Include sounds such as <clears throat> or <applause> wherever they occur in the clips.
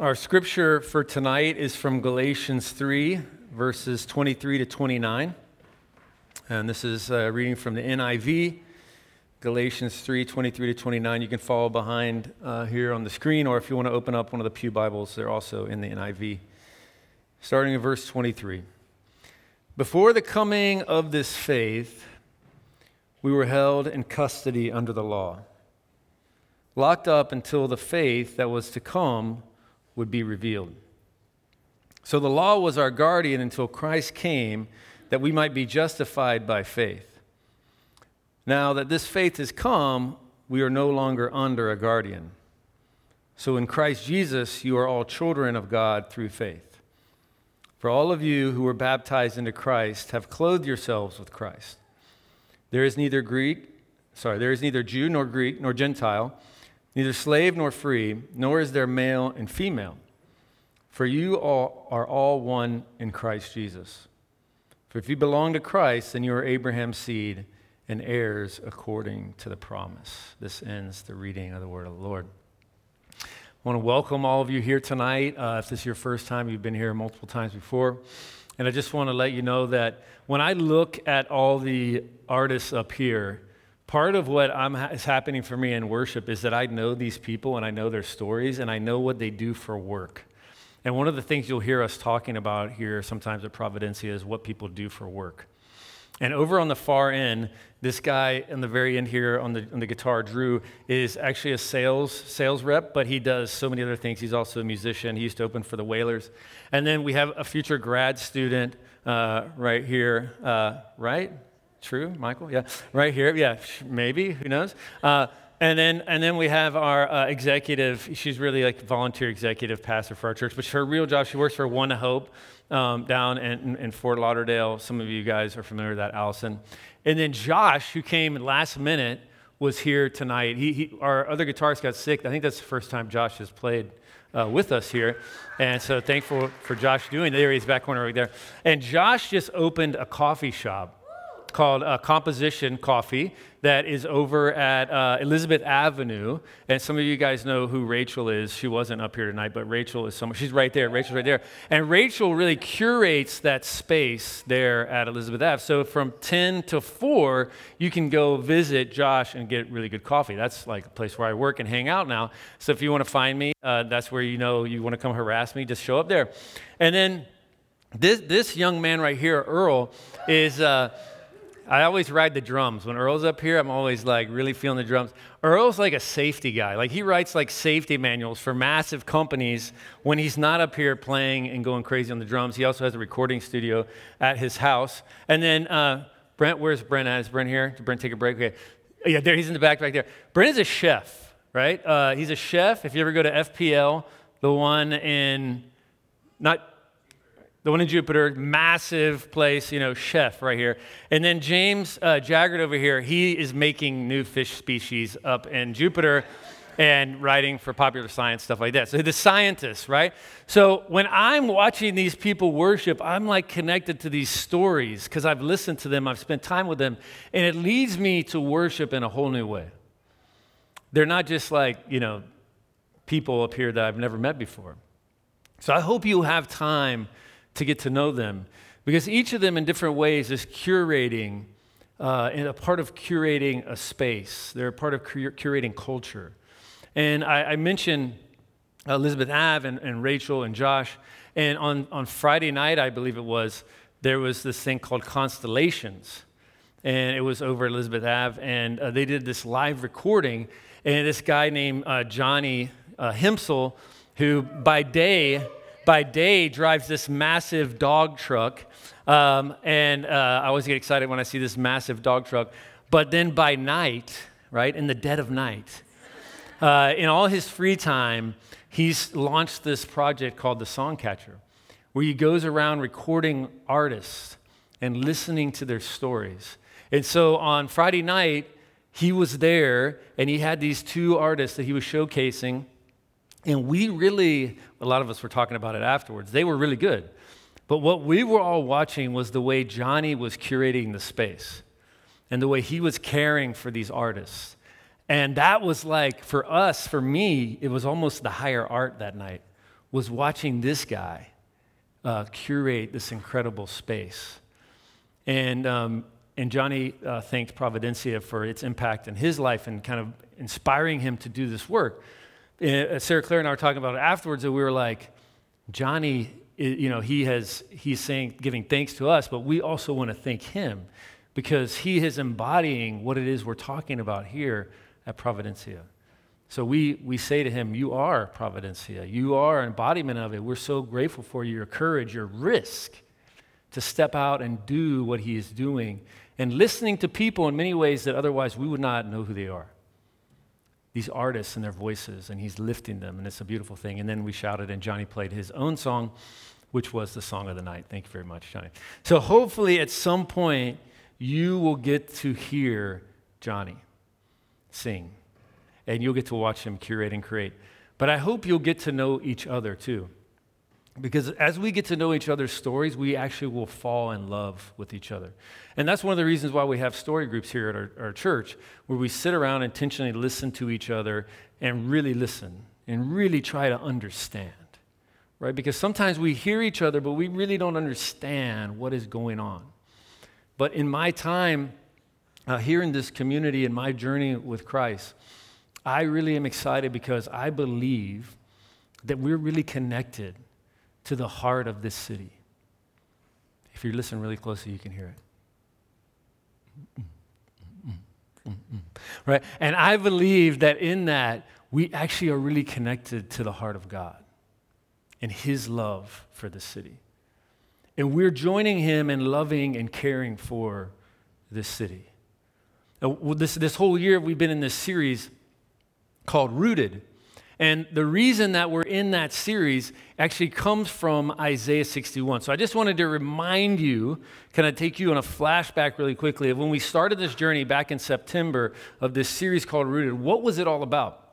Our scripture for tonight is from Galatians 3, verses 23 to 29. And this is uh, reading from the NIV, Galatians 3, 23 to 29. You can follow behind uh, here on the screen, or if you want to open up one of the Pew Bibles, they're also in the NIV. Starting in verse 23. Before the coming of this faith, we were held in custody under the law, locked up until the faith that was to come would be revealed. So the law was our guardian until Christ came that we might be justified by faith. Now that this faith has come, we are no longer under a guardian. So in Christ Jesus, you are all children of God through faith. For all of you who were baptized into Christ have clothed yourselves with Christ. There is neither Greek, sorry, there is neither Jew nor Greek nor Gentile, neither slave nor free, nor is there male and female. For you all are all one in Christ Jesus. For if you belong to Christ, then you are Abraham's seed and heirs according to the promise. This ends the reading of the word of the Lord. I want to welcome all of you here tonight. Uh, if this is your first time, you've been here multiple times before. And I just want to let you know that when I look at all the artists up here, part of what I'm, is happening for me in worship is that I know these people and I know their stories and I know what they do for work. And one of the things you'll hear us talking about here sometimes at Providencia is what people do for work. And over on the far end, this guy in the very end here on the, on the guitar, Drew, is actually a sales sales rep, but he does so many other things. He's also a musician. He used to open for the Wailers. And then we have a future grad student uh, right here, uh, right? True, Michael? Yeah, right here. Yeah, maybe. Who knows? Uh, and then, and then we have our uh, executive. She's really like volunteer executive pastor for our church, but her real job, she works for OneHope um, down in, in, Fort Lauderdale. Some of you guys are familiar with that, Allison. And then Josh, who came last minute, was here tonight. He, he, our other guitarist got sick. I think that's the first time Josh has played uh, with us here. And so thankful for Josh doing There he's back corner right there. And Josh just opened a coffee shop called uh, Composition Coffee that is over at uh, Elizabeth Avenue. And some of you guys know who Rachel is. She wasn't up here tonight, but Rachel is someone. She's right there. Rachel's right there. And Rachel really curates that space there at Elizabeth Ave. So from 10 to 4, you can go visit Josh and get really good coffee. That's like a place where I work and hang out now. So if you want to find me, uh, that's where you know you want to come harass me, just show up there. And then this, this young man right here, Earl, is. Uh, I always ride the drums. When Earl's up here, I'm always like really feeling the drums. Earl's like a safety guy. Like he writes like safety manuals for massive companies when he's not up here playing and going crazy on the drums. He also has a recording studio at his house. And then uh, Brent, where's Brent at? Is Brent here? Did Brent take a break? Okay. Yeah, there, he's in the back back there. Brent is a chef, right? Uh, he's a chef. If you ever go to FPL, the one in, not the one in Jupiter, massive place, you know, chef right here. And then James uh, Jaggard over here, he is making new fish species up in Jupiter and writing for popular science, stuff like that. So the scientists, right? So when I'm watching these people worship, I'm like connected to these stories because I've listened to them, I've spent time with them, and it leads me to worship in a whole new way. They're not just like, you know, people up here that I've never met before. So I hope you have time to get to know them. Because each of them in different ways is curating uh, and a part of curating a space. They're a part of cur- curating culture. And i, I mentioned elizabeth ave and, and, rachel and josh. And on, on friday night i believe it was there was this thing called constellations. And it was over elizabeth ave and uh, they did this live recording. And this guy named uh, johnny uh, himsel who by day by day drives this massive dog truck. Um, and uh, I always get excited when I see this massive dog truck. But then by night, right, in the dead of night, uh, in all his free time, he's launched this project called The Songcatcher, where he goes around recording artists and listening to their stories. And so on Friday night, he was there and he had these two artists that he was showcasing and we really, a lot of us were talking about it afterwards, they were really good. But what we were all watching was the way Johnny was curating the space and the way he was caring for these artists. And that was like, for us, for me, it was almost the higher art that night, was watching this guy uh, curate this incredible space. And, um, and Johnny uh, thanked Providencia for its impact in his life and kind of inspiring him to do this work. Uh, Sarah Claire and I were talking about it afterwards, and we were like, Johnny, you know, he has, he's saying, giving thanks to us, but we also want to thank him because he is embodying what it is we're talking about here at Providencia. So we, we say to him, You are Providencia. You are an embodiment of it. We're so grateful for your courage, your risk to step out and do what he is doing and listening to people in many ways that otherwise we would not know who they are. These artists and their voices, and he's lifting them, and it's a beautiful thing. And then we shouted, and Johnny played his own song, which was the song of the night. Thank you very much, Johnny. So hopefully at some point, you will get to hear Johnny sing and you'll get to watch him curate and create. But I hope you'll get to know each other too. Because as we get to know each other's stories, we actually will fall in love with each other. And that's one of the reasons why we have story groups here at our, our church, where we sit around intentionally listen to each other and really listen and really try to understand. Right? Because sometimes we hear each other, but we really don't understand what is going on. But in my time uh, here in this community, in my journey with Christ, I really am excited because I believe that we're really connected to the heart of this city. If you listen really closely, you can hear it. Right? And I believe that in that, we actually are really connected to the heart of God and His love for the city. And we're joining Him in loving and caring for this city. Uh, now, this, this whole year, we've been in this series called Rooted. And the reason that we're in that series actually comes from Isaiah 61. So I just wanted to remind you, kind of take you on a flashback really quickly of when we started this journey back in September of this series called Rooted. What was it all about?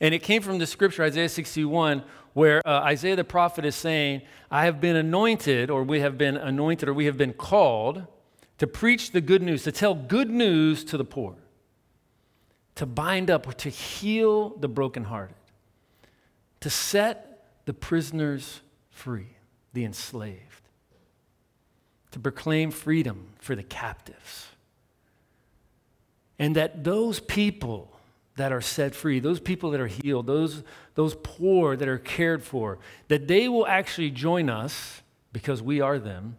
And it came from the scripture, Isaiah 61, where uh, Isaiah the prophet is saying, I have been anointed, or we have been anointed, or we have been called to preach the good news, to tell good news to the poor to bind up or to heal the brokenhearted, to set the prisoners free, the enslaved, to proclaim freedom for the captives. And that those people that are set free, those people that are healed, those, those poor that are cared for, that they will actually join us, because we are them,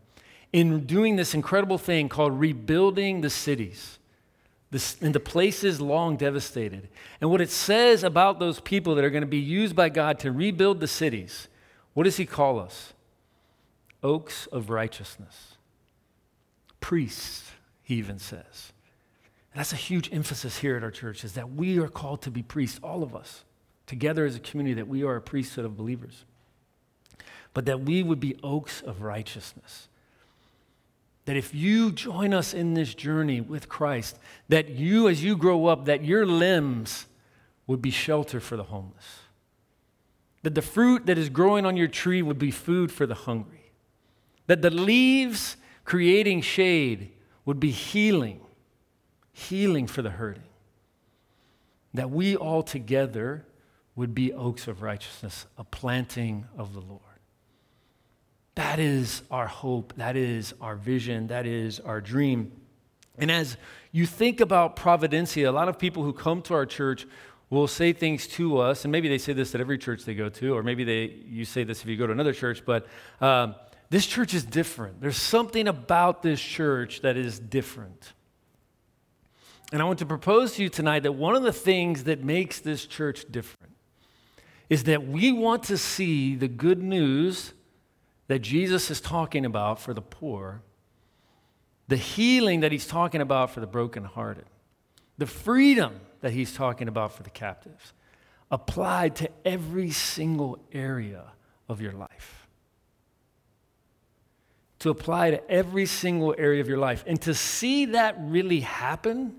in doing this incredible thing called rebuilding the cities in the places long devastated. And what it says about those people that are going to be used by God to rebuild the cities, what does He call us? Oaks of righteousness. Priests, He even says. And that's a huge emphasis here at our church, is that we are called to be priests, all of us, together as a community, that we are a priesthood of believers. But that we would be oaks of righteousness that if you join us in this journey with Christ, that you, as you grow up, that your limbs would be shelter for the homeless. That the fruit that is growing on your tree would be food for the hungry. That the leaves creating shade would be healing, healing for the hurting. That we all together would be oaks of righteousness, a planting of the Lord. That is our hope. That is our vision. That is our dream. And as you think about Providencia, a lot of people who come to our church will say things to us, and maybe they say this at every church they go to, or maybe they, you say this if you go to another church, but um, this church is different. There's something about this church that is different. And I want to propose to you tonight that one of the things that makes this church different is that we want to see the good news that Jesus is talking about for the poor, the healing that he's talking about for the brokenhearted, the freedom that he's talking about for the captives, applied to every single area of your life. To apply to every single area of your life. And to see that really happen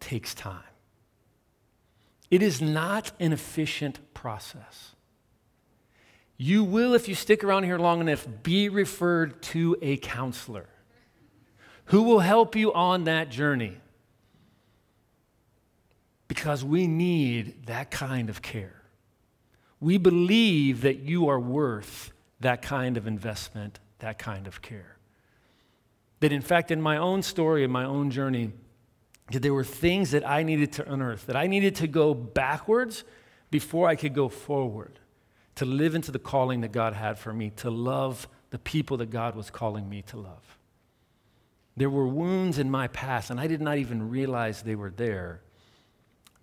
takes time. It is not an efficient process. You will, if you stick around here long enough, be referred to a counselor who will help you on that journey. Because we need that kind of care. we believe that you are worth that kind of investment, that kind of care. That in fact, in my own story, in my own journey, that there were things that I needed to unearth, that I needed to go backwards before I could go forward, to live into the calling that God had for me, to love the people that God was calling me to love. There were wounds in my past, and I did not even realize they were there,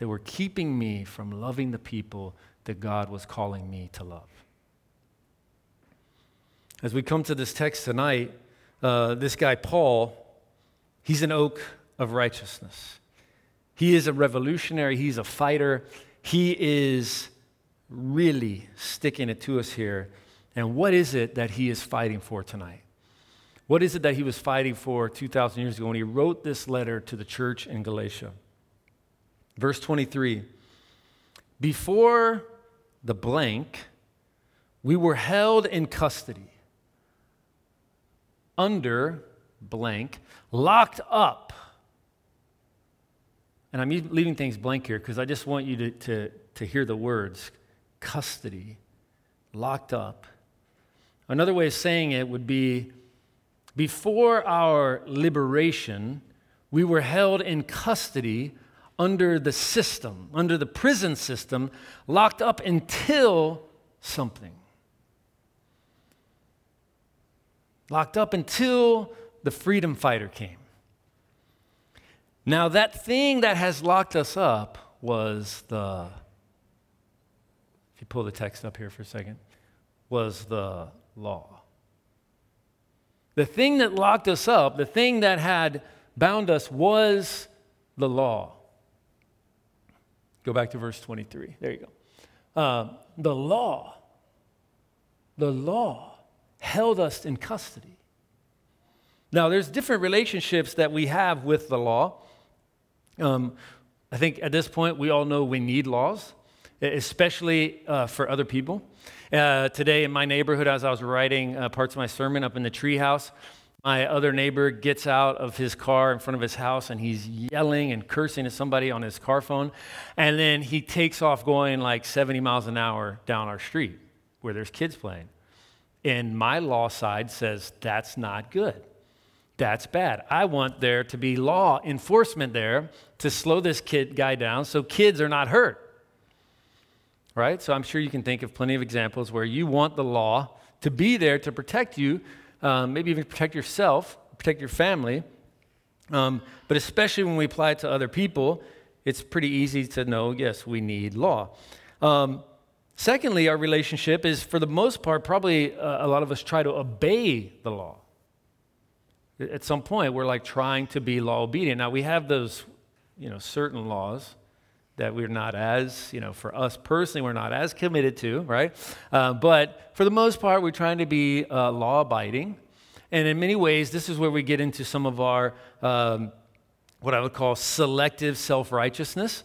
They were keeping me from loving the people that God was calling me to love. As we come to this text tonight, uh, this guy, Paul, he's an oak of righteousness. He is a revolutionary, he's a fighter, he is really sticking it to us here. And what is it that he is fighting for tonight? What is it that he was fighting for 2,000 years ago when he wrote this letter to the church in Galatia? Verse 23 Before the blank, we were held in custody under blank, locked up. And I'm leaving things blank here because I just want you to, to, to hear the words custody, locked up. Another way of saying it would be before our liberation, we were held in custody under the system, under the prison system, locked up until something. Locked up until the freedom fighter came. Now, that thing that has locked us up was the, pull the text up here for a second, was the law. The thing that locked us up, the thing that had bound us, was the law. Go back to verse 23. There you go. Uh, the law, the law held us in custody. Now, there's different relationships that we have with the law. Um, I think at this point, we all know we need laws, especially uh, for other people. Uh, today in my neighborhood, as I was writing uh, parts of my sermon up in the treehouse, my other neighbor gets out of his car in front of his house and he's yelling and cursing at somebody on his car phone. And then he takes off going like 70 miles an hour down our street where there's kids playing. And my law side says that's not good. That's bad. I want there to be law enforcement there to slow this kid guy down so kids are not hurt right? So I'm sure you can think of plenty of examples where you want the law to be there to protect you, um, maybe even protect yourself, protect your family. Um, but especially when we apply it to other people, it's pretty easy to know yes, we need law. Um, secondly, our relationship is, for the most part, probably uh, a lot of us try to obey the law. At some point, we're like trying to be law obedient. Now, we have those, you know, certain laws that we're not as, you know, for us personally, we're not as committed to, right? Uh, but for the most part, we're trying to be uh, law abiding. And in many ways, this is where we get into some of our, um, what I would call selective self righteousness,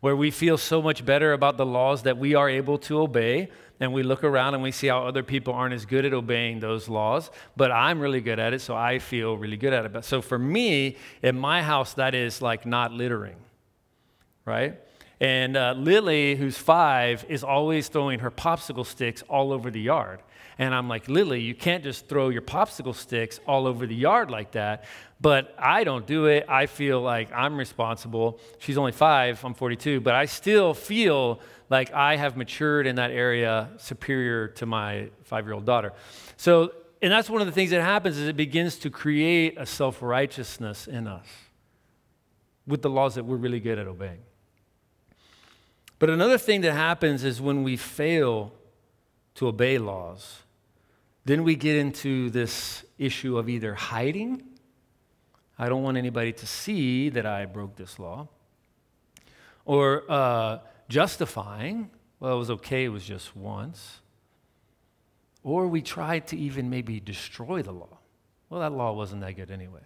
where we feel so much better about the laws that we are able to obey. And we look around and we see how other people aren't as good at obeying those laws, but I'm really good at it, so I feel really good at it. But so for me, in my house, that is like not littering right? And uh, Lily, who's five, is always throwing her popsicle sticks all over the yard. And I'm like, Lily, you can't just throw your popsicle sticks all over the yard like that. But I don't do it. I feel like I'm responsible. She's only five, I'm 42, but I still feel like I have matured in that area superior to my five year old daughter. So, and that's one of the things that happens is it begins to create a self righteousness in us with the laws that we're really good at obeying. But another thing that happens is when we fail to obey laws, then we get into this issue of either hiding, I don't want anybody to see that I broke this law, or uh, justifying, well, it was okay, it was just once. Or we try to even maybe destroy the law. Well, that law wasn't that good anyway.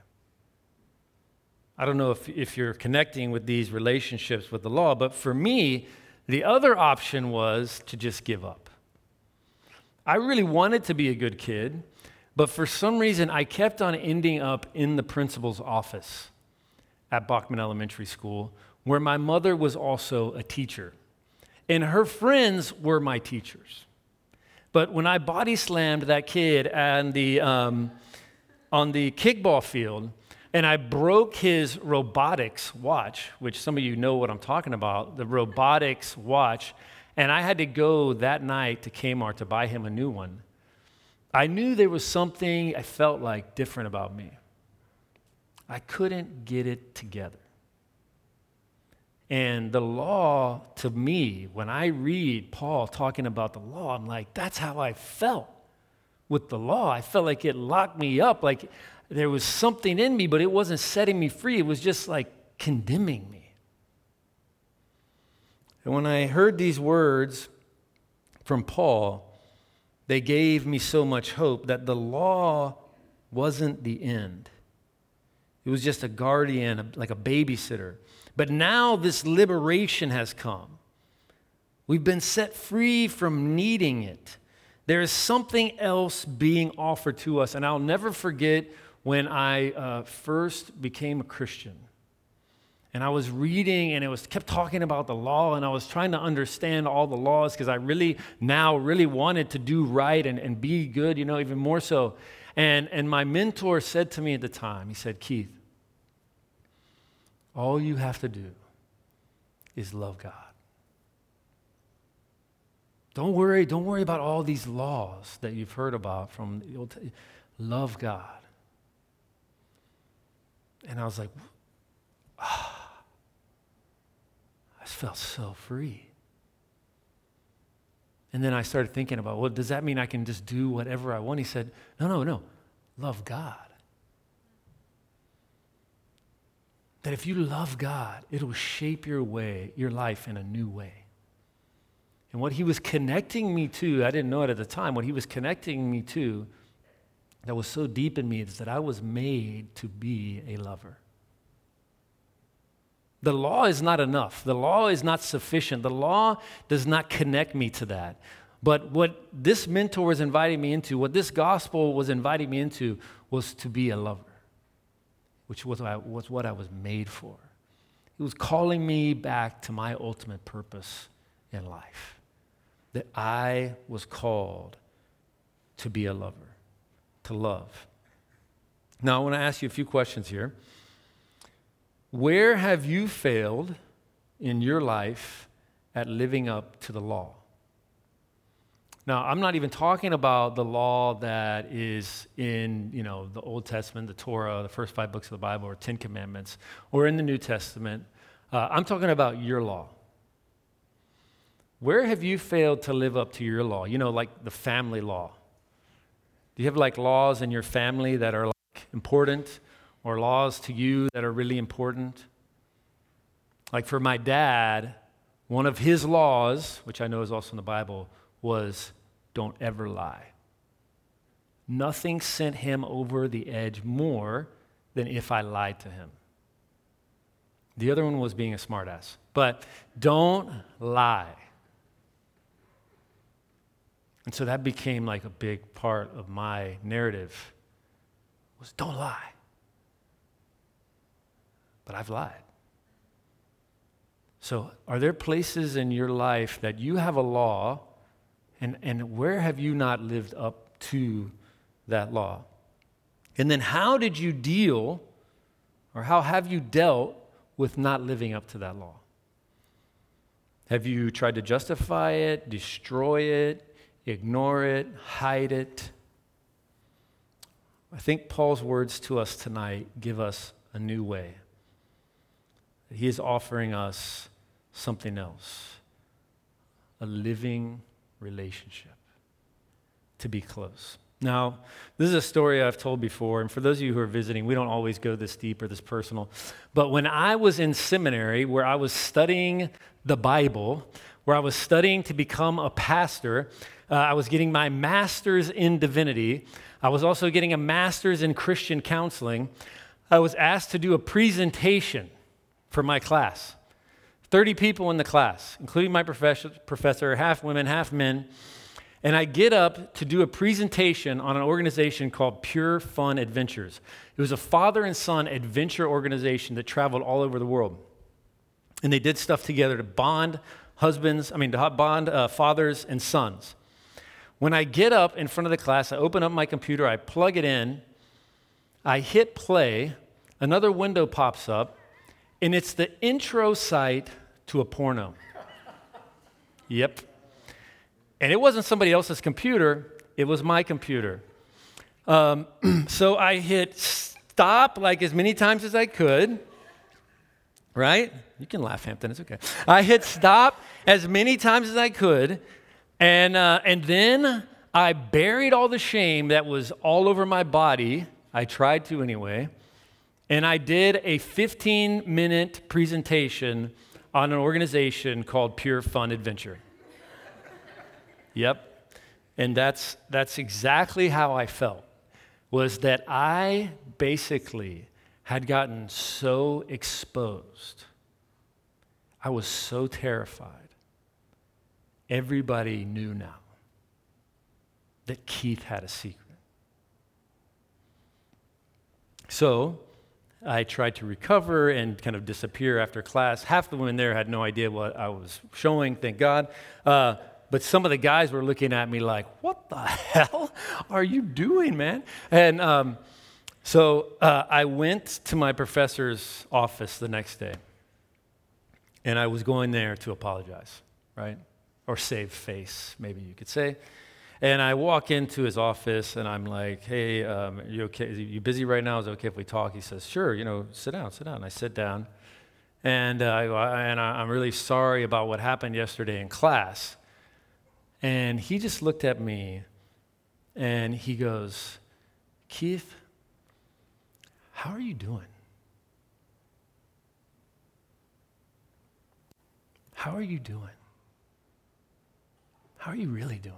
I don't know if, if you're connecting with these relationships with the law, but for me, the other option was to just give up. I really wanted to be a good kid, but for some reason I kept on ending up in the principal's office at Bachman Elementary School, where my mother was also a teacher. and her friends were my teachers. But when I body slammed that kid and the, um, on the kickball field, and I broke his robotics watch, which some of you know what I'm talking about, the robotics watch, and I had to go that night to Kmart to buy him a new one. I knew there was something I felt like different about me. I couldn't get it together. And the law, to me, when I read Paul talking about the law, I'm like, that's how I felt with the law. I felt like it locked me up, like there was something in me, but it wasn't setting me free. It was just like condemning me. And when I heard these words from Paul, they gave me so much hope that the law wasn't the end. It was just a guardian, like a babysitter. But now this liberation has come. We've been set free from needing it. There is something else being offered to us. And I'll never forget when I uh, first became a Christian. And I was reading and it was kept talking about the law, and I was trying to understand all the laws because I really now really wanted to do right and, and be good, you know, even more so. And, and my mentor said to me at the time, he said, Keith, all you have to do is love God. Don't worry, don't worry about all these laws that you've heard about from the Old Testament. Love God. And I was like, ah, I felt so free. And then I started thinking about, well, does that mean I can just do whatever I want? He said, no, no, no. Love God. that if you love God, it will shape your way, your life in a new way. And what he was connecting me to, I didn't know it at the time, what he was connecting me to that was so deep in me is that I was made to be a lover. The law is not enough. The law is not sufficient. The law does not connect me to that. But what this mentor was inviting me into, what this gospel was inviting me into, was to be a lover which was, was what I was made for. He was calling me back to my ultimate purpose in life that I was called to be a lover, to love. Now, I want to ask you a few questions here. Where have you failed in your life at living up to the law? Now, I'm not even talking about the law that is in, you know, the Old Testament, the Torah, the first five books of the Bible, or Ten Commandments, or in the New Testament. Uh, I'm talking about your law. Where have you failed to live up to your law? You know, like the family law. Do you have like laws in your family that are like important, or laws to you that are really important? Like for my dad, one of his laws, which I know is also in the Bible, was don't ever lie. Nothing sent him over the edge more than if I lied to him. The other one was being a smartass. But don't lie. And so that became like a big part of my narrative was don't lie. But I've lied. So, are there places in your life that you have a law and, and where have you not lived up to that law? And then how did you deal, or how have you dealt with not living up to that law? Have you tried to justify it, destroy it, ignore it, hide it? I think Paul's words to us tonight give us a new way. He is offering us something else a living relationship, to be close. Now, this is a story I've told before, and for those of you who are visiting, we don't always go this deep or this personal. But when I was in seminary, where I was studying the Bible, where I was studying to become a pastor, uh, I was getting my master's in divinity. I was also getting a master's in Christian counseling. I was asked to do a presentation for my class. 30 people in the class, including my professor, half women, half men. And I get up to do a presentation on an organization called Pure Fun Adventures. It was a father and son adventure organization that traveled all over the world. And they did stuff together to bond husbands, I mean, to bond uh, fathers and sons. When I get up in front of the class, I open up my computer, I plug it in, I hit play, another window pops up, and it's the intro site to a porno. yep. And it wasn't somebody else's computer, it was my computer. Um, <clears throat> so I hit stop like as many times as I could, right? You can laugh, Hampton, it's okay. I hit stop as many times as I could, and, uh, and then I buried all the shame that was all over my body. I tried to anyway. And I did a 15 minute presentation on an organization called Pure Fun Adventure. yep. And that's, that's exactly how I felt, was that I basically had gotten so exposed. I was so terrified Everybody knew now that Keith had a secret. So I tried to recover and kind of disappear after class. Half the women there had no idea what I was showing, thank God. Uh, but some of the guys were looking at me like, what the hell are you doing, man? And um, so uh, I went to my professor's office the next day. And I was going there to apologize, right? Or save face, maybe you could say. And I walk into his office and I'm like, hey, um, are you okay? Are you busy right now? Is it okay if we talk? He says, sure, you know, sit down, sit down. And I sit down. And, uh, I, I, I'm really sorry about what happened yesterday in class. And he just looked at me and he goes, Keith, how are you doing? How are you doing? How are you really doing?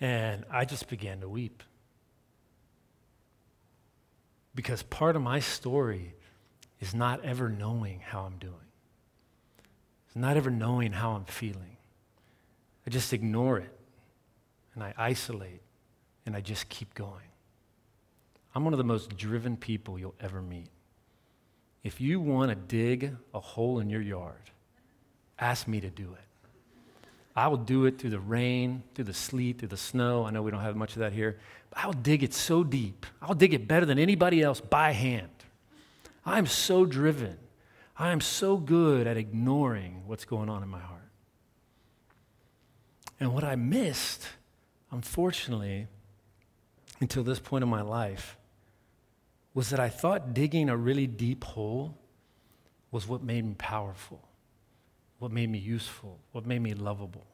And I just began to weep. Because part of my story is not ever knowing how I'm doing, it's not ever knowing how I'm feeling. I just ignore it and I isolate and I just keep going. I'm one of the most driven people you'll ever meet. If you want to dig a hole in your yard, ask me to do it. I will do it through the rain, through the sleet, through the snow. I know we don't have much of that here. But I'll dig it so deep. I'll dig it better than anybody else by hand. I'm so driven. I am so good at ignoring what's going on in my heart. And what I missed, unfortunately, until this point in my life, was that I thought digging a really deep hole was what made me powerful what made me useful, what made me lovable.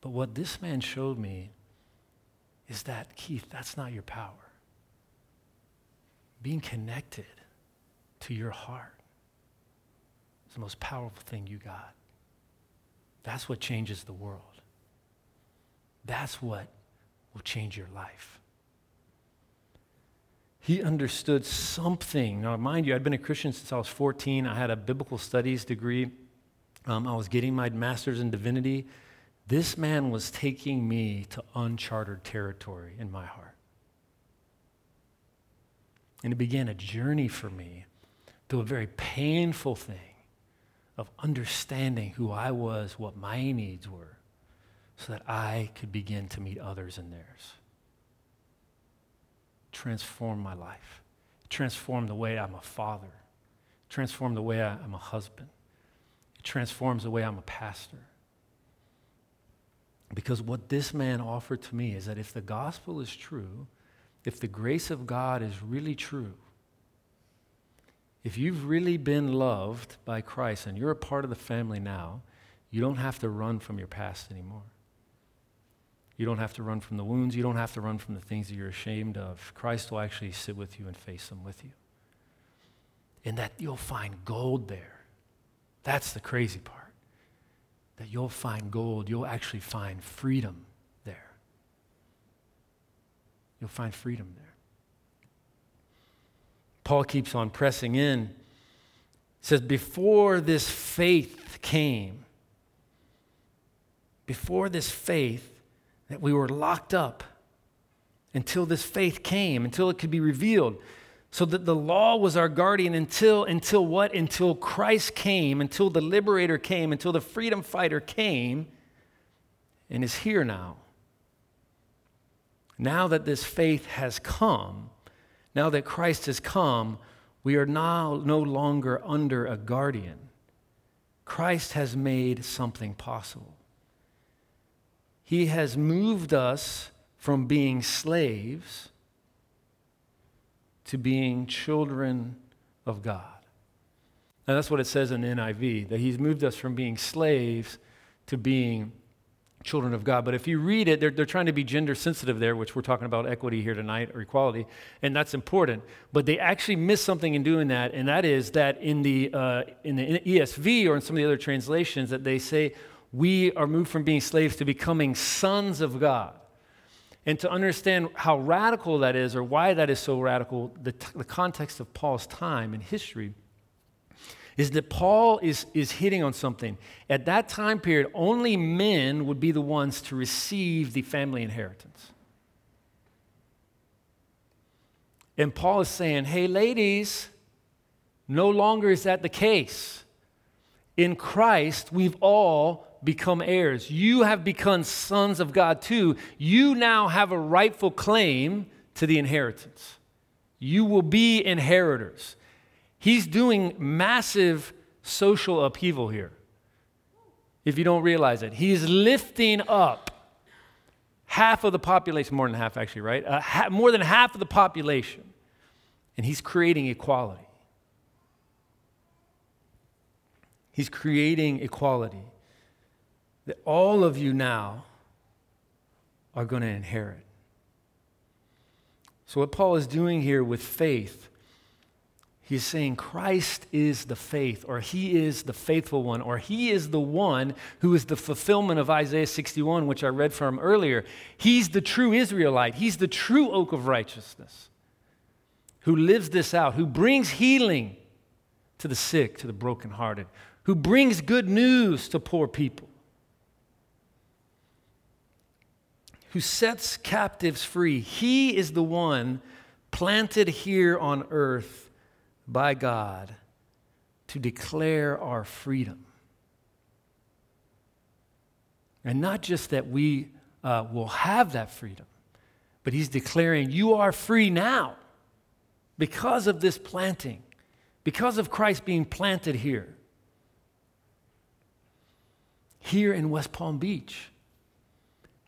But what this man showed me is that, Keith, that's not your power. Being connected to your heart is the most powerful thing you got. That's what changes the world. That's what will change your life. He understood something. Now, mind you, I'd been a Christian since I was 14. I had a biblical studies degree. Um, I was getting my master's in divinity. This man was taking me to uncharted territory in my heart. And it began a journey for me through a very painful thing of understanding who I was, what my needs were, so that I could begin to meet others in theirs transformed my life. It transformed the way I'm a father. It transformed the way I'm a husband. It transforms the way I'm a pastor. Because what this man offered to me is that if the gospel is true, if the grace of God is really true, if you've really been loved by Christ and you're a part of the family now, you don't have to run from your past anymore. You don't have to run from the wounds. You don't have to run from the things that you're ashamed of. Christ will actually sit with you and face them with you. And that you'll find gold there. That's the crazy part. That you'll find gold. You'll actually find freedom there. You'll find freedom there. Paul keeps on pressing in. He says, Before this faith came, before this faith, that we were locked up until this faith came, until it could be revealed. So that the law was our guardian until until what? Until Christ came, until the liberator came, until the freedom fighter came and is here now. Now that this faith has come, now that Christ has come, we are now no longer under a guardian. Christ has made something possible. He has moved us from being slaves to being children of God. Now, that's what it says in NIV, that He's moved us from being slaves to being children of God. But if you read it, they're, they're trying to be gender sensitive there, which we're talking about equity here tonight or equality, and that's important. But they actually miss something in doing that, and that is that in the, uh, in the ESV or in some of the other translations, that they say, we are moved from being slaves to becoming sons of God. And to understand how radical that is or why that is so radical, the, t- the context of Paul's time and history is that Paul is, is hitting on something. At that time period, only men would be the ones to receive the family inheritance. And Paul is saying, hey, ladies, no longer is that the case. In Christ, we've all become heirs. You have become sons of God too. You now have a rightful claim to the inheritance. You will be inheritors. He's doing massive social upheaval here, if you don't realize it. He's lifting up half of the population, more than half actually, right? Uh, ha- more than half of the population, and he's creating equality. He's creating equality that all of you now are going to inherit. So, what Paul is doing here with faith He's saying Christ is the faith, or He is the faithful one, or He is the one who is the fulfillment of Isaiah 61, which I read from earlier. He's the true Israelite, He's the true oak of righteousness who lives this out, who brings healing to the sick, to the brokenhearted, who brings good news to poor people, who sets captives free. He is the one planted here on earth by God to declare our freedom. And not just that we uh, will have that freedom, but He's declaring you are free now because of this planting, because of Christ being planted here. Here in West Palm Beach.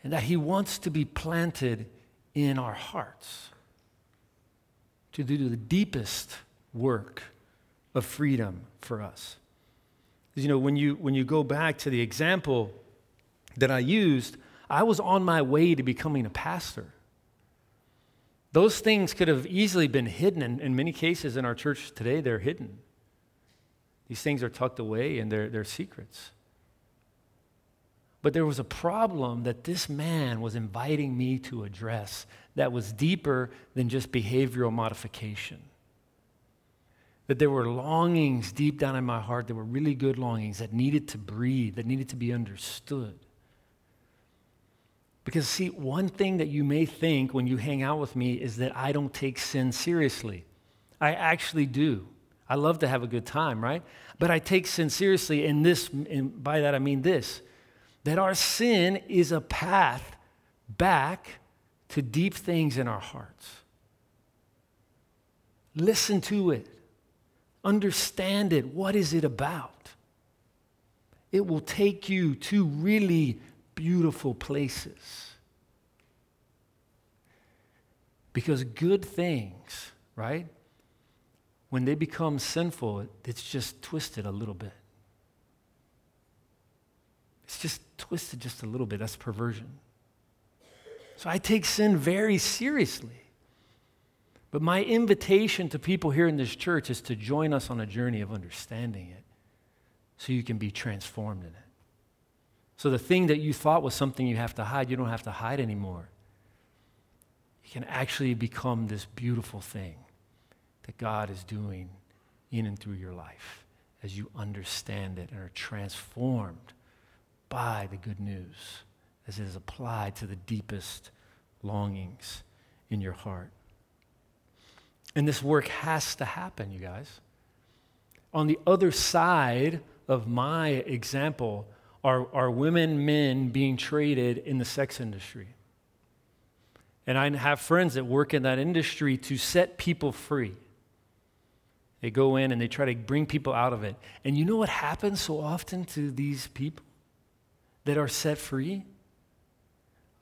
And that He wants to be planted in our hearts to do the deepest work of freedom for us. You know, when you, when you go back to the example that I used, I was on my way to becoming a pastor. Those things could have easily been hidden. And in many cases in our church today, they're hidden. These things are tucked away and they're, they're secrets. But there was a problem that this man was inviting me to address that was deeper than just behavioral modification that there were longings deep down in my heart that were really good longings that needed to breathe, that needed to be understood. Because, see, one thing that you may think when you hang out with me is that I don't take sin seriously. I actually do. I love to have a good time, right? But I take sin seriously, and this, and by that I mean this that our sin is a path back to deep things in our hearts. Listen to it. Understand it. What is it about? It will take you to really beautiful places. Because good things, right? When they become sinful, it's just twisted a little bit. It's just twisted just a little bit. That's perversion. So I take sin very seriously. But my invitation to people here in this church is to join us on a journey of understanding it so you can be transformed in it. So the thing that you thought was something you have to hide, you don't have to hide anymore. You can actually become this beautiful thing that God is doing in and through your life as you understand it and are transformed the good news as it is applied to the deepest longings in your heart. And this work has to happen, you guys. On the other side of my example are, are women, men being traded in the sex industry. And I have friends that work in that industry to set people free. They go in and they try to bring people out of it. And you know what happens so often to these people that are set free?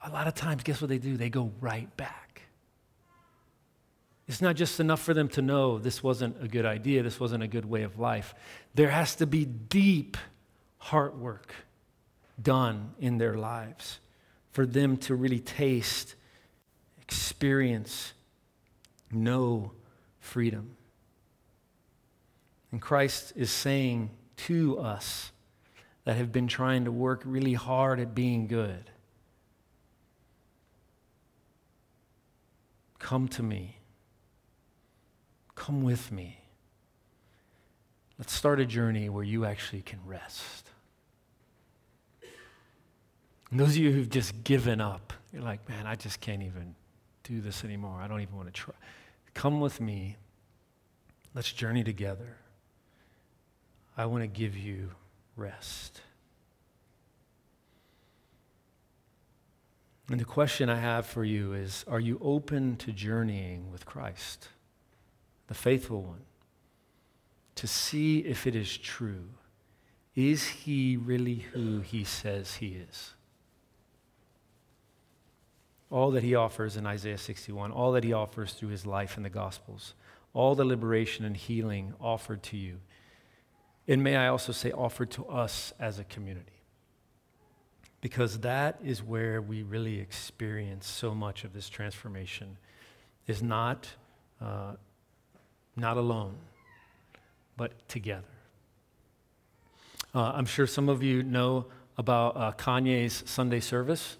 A lot of times, guess what they do? They go right back. It's not just enough for them to know this wasn't a good idea, this wasn't a good way of life. There has to be deep heart work done in their lives for them to really taste, experience, know freedom. And Christ is saying to us that have been trying to work really hard at being good come to me. Come with me. Let's start a journey where you actually can rest. And those of you who've just given up, you're like, man, I just can't even do this anymore. I don't even want to try. Come with me. Let's journey together. I want to give you rest. And the question I have for you is Are you open to journeying with Christ, the faithful one, to see if it is true? Is he really who he says he is? all that he offers in Isaiah 61, all that he offers through his life in the Gospels, all the liberation and healing offered to you. And may I also say, offered to us as a community. Because that is where we really experience so much of this transformation, is not, uh, not alone, but together. Uh, I'm sure some of you know about uh, Kanye's Sunday service.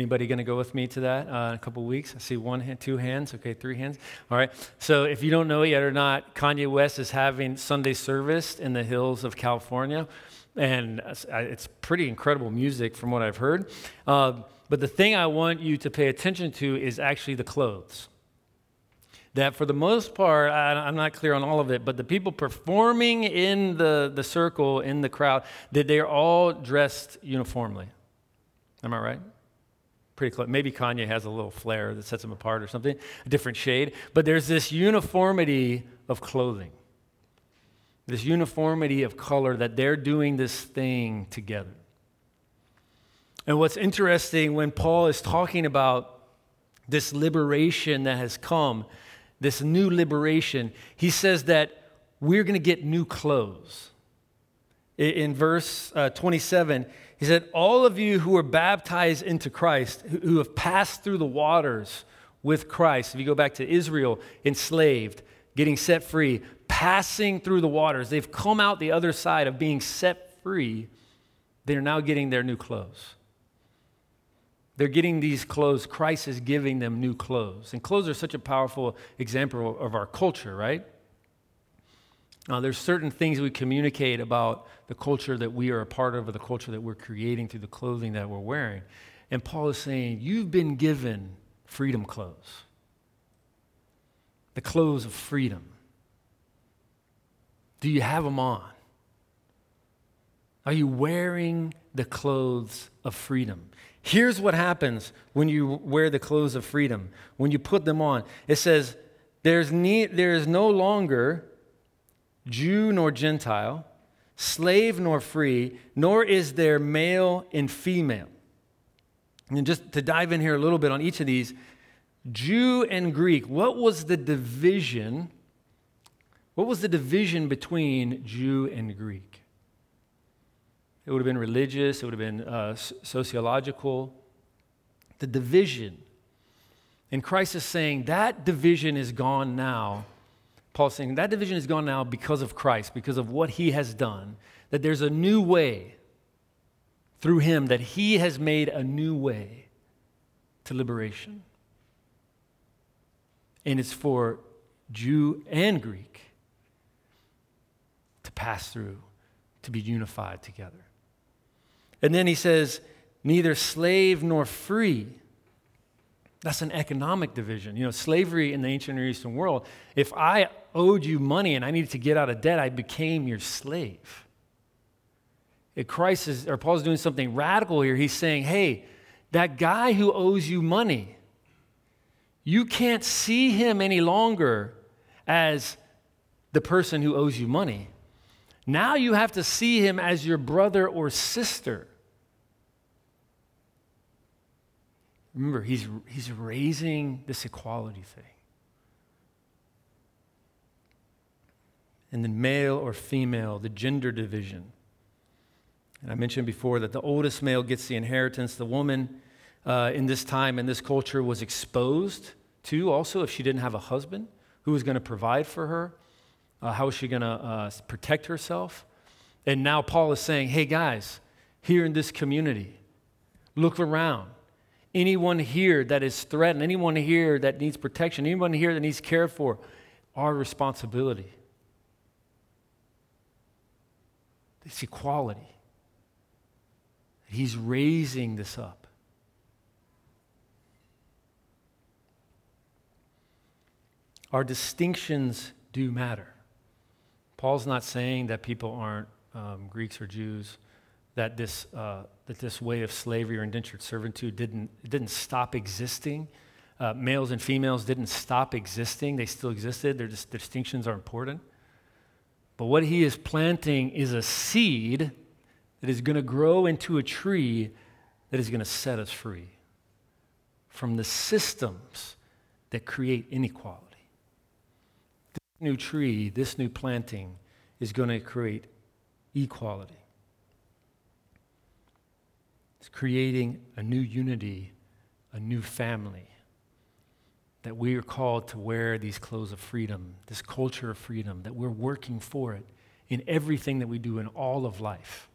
Anybody going to go with me to that uh, in a couple weeks? I see one hand, two hands. Okay, three hands. All right. So if you don't know it yet or not, Kanye West is having Sunday service in the hills of California, and it's pretty incredible music from what I've heard. Uh, but the thing I want you to pay attention to is actually the clothes. That for the most part, I, I'm not clear on all of it, but the people performing in the, the circle, in the crowd, that they're all dressed uniformly. Am I right? Pretty close. Maybe Kanye has a little flair that sets him apart or something, a different shade. But there's this uniformity of clothing, this uniformity of color that they're doing this thing together. And what's interesting when Paul is talking about this liberation that has come, this new liberation, he says that we're going to get new clothes. In verse uh, 27, he said, All of you who are baptized into Christ, who have passed through the waters with Christ, if you go back to Israel, enslaved, getting set free, passing through the waters, they've come out the other side of being set free. They're now getting their new clothes. They're getting these clothes. Christ is giving them new clothes. And clothes are such a powerful example of our culture, right? Now, there's certain things we communicate about the culture that we are a part of or the culture that we're creating through the clothing that we're wearing. And Paul is saying, You've been given freedom clothes, the clothes of freedom. Do you have them on? Are you wearing the clothes of freedom? Here's what happens when you wear the clothes of freedom. When you put them on, it says, There's ne- there is no longer Jew nor Gentile, slave nor free, nor is there male and female. And just to dive in here a little bit on each of these, Jew and Greek, what was the division? What was the division between Jew and Greek? It would have been religious, it would have been uh, sociological. The division. And Christ is saying that division is gone now Paul's saying that division is gone now because of Christ, because of what he has done, that there's a new way through him, that he has made a new way to liberation. And it's for Jew and Greek to pass through, to be unified together. And then he says, neither slave nor free. That's an economic division. You know, slavery in the ancient Near Eastern world, if I owed you money and I needed to get out of debt, I became your slave. If Christ is, or Paul's doing something radical here. He's saying, hey, that guy who owes you money, you can't see him any longer as the person who owes you money. Now you have to see him as your brother or sister. Remember, he's, he's raising this equality thing. And then male or female, the gender division. And I mentioned before that the oldest male gets the inheritance. The woman uh, in this time, in this culture, was exposed to also if she didn't have a husband who was going to provide for her. Uh, how was she going to uh, protect herself? And now Paul is saying, hey guys, here in this community, look around. Anyone here that is threatened, anyone here that needs protection, anyone here that needs cared for, our responsibility. It's equality. He's raising this up. Our distinctions do matter. Paul's not saying that people aren't um, Greeks or Jews, that this, uh, that this way of slavery or indentured servitude didn't, didn't stop existing. Uh, males and females didn't stop existing, they still existed. Their, dis- distinctions are important. But what he is planting is a seed that is going to grow into a tree that is going to set us free from the systems that create inequality. This new tree, this new planting, is going to create equality. It's creating a new unity, a new family. That we are called to wear these clothes of freedom, this culture of freedom, that we're working for it in everything that we do in all of life.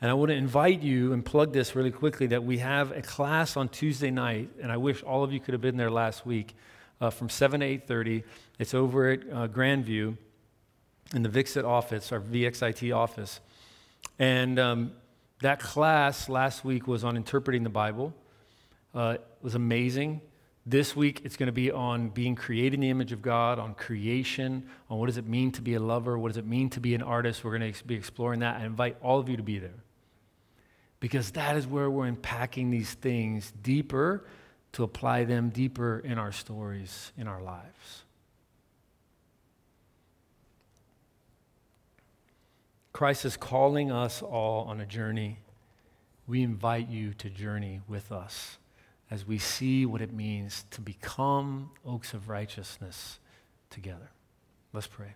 And I want to invite you and plug this really quickly that we have a class on Tuesday night, and I wish all of you could have been there last week, uh, from 7 to 8.30. It's over at uh, Grandview in the Vixit office, our VXIT office. And um, that class last week was on interpreting the Bible. Uh, was amazing. This week, it's going to be on being created in the image of God, on creation, on what does it mean to be a lover, what does it mean to be an artist. We're going to be exploring that. I invite all of you to be there because that is where we're unpacking these things deeper to apply them deeper in our stories, in our lives. Christ is calling us all on a journey. We invite you to journey with us as we see what it means to become oaks of righteousness together. Let's pray.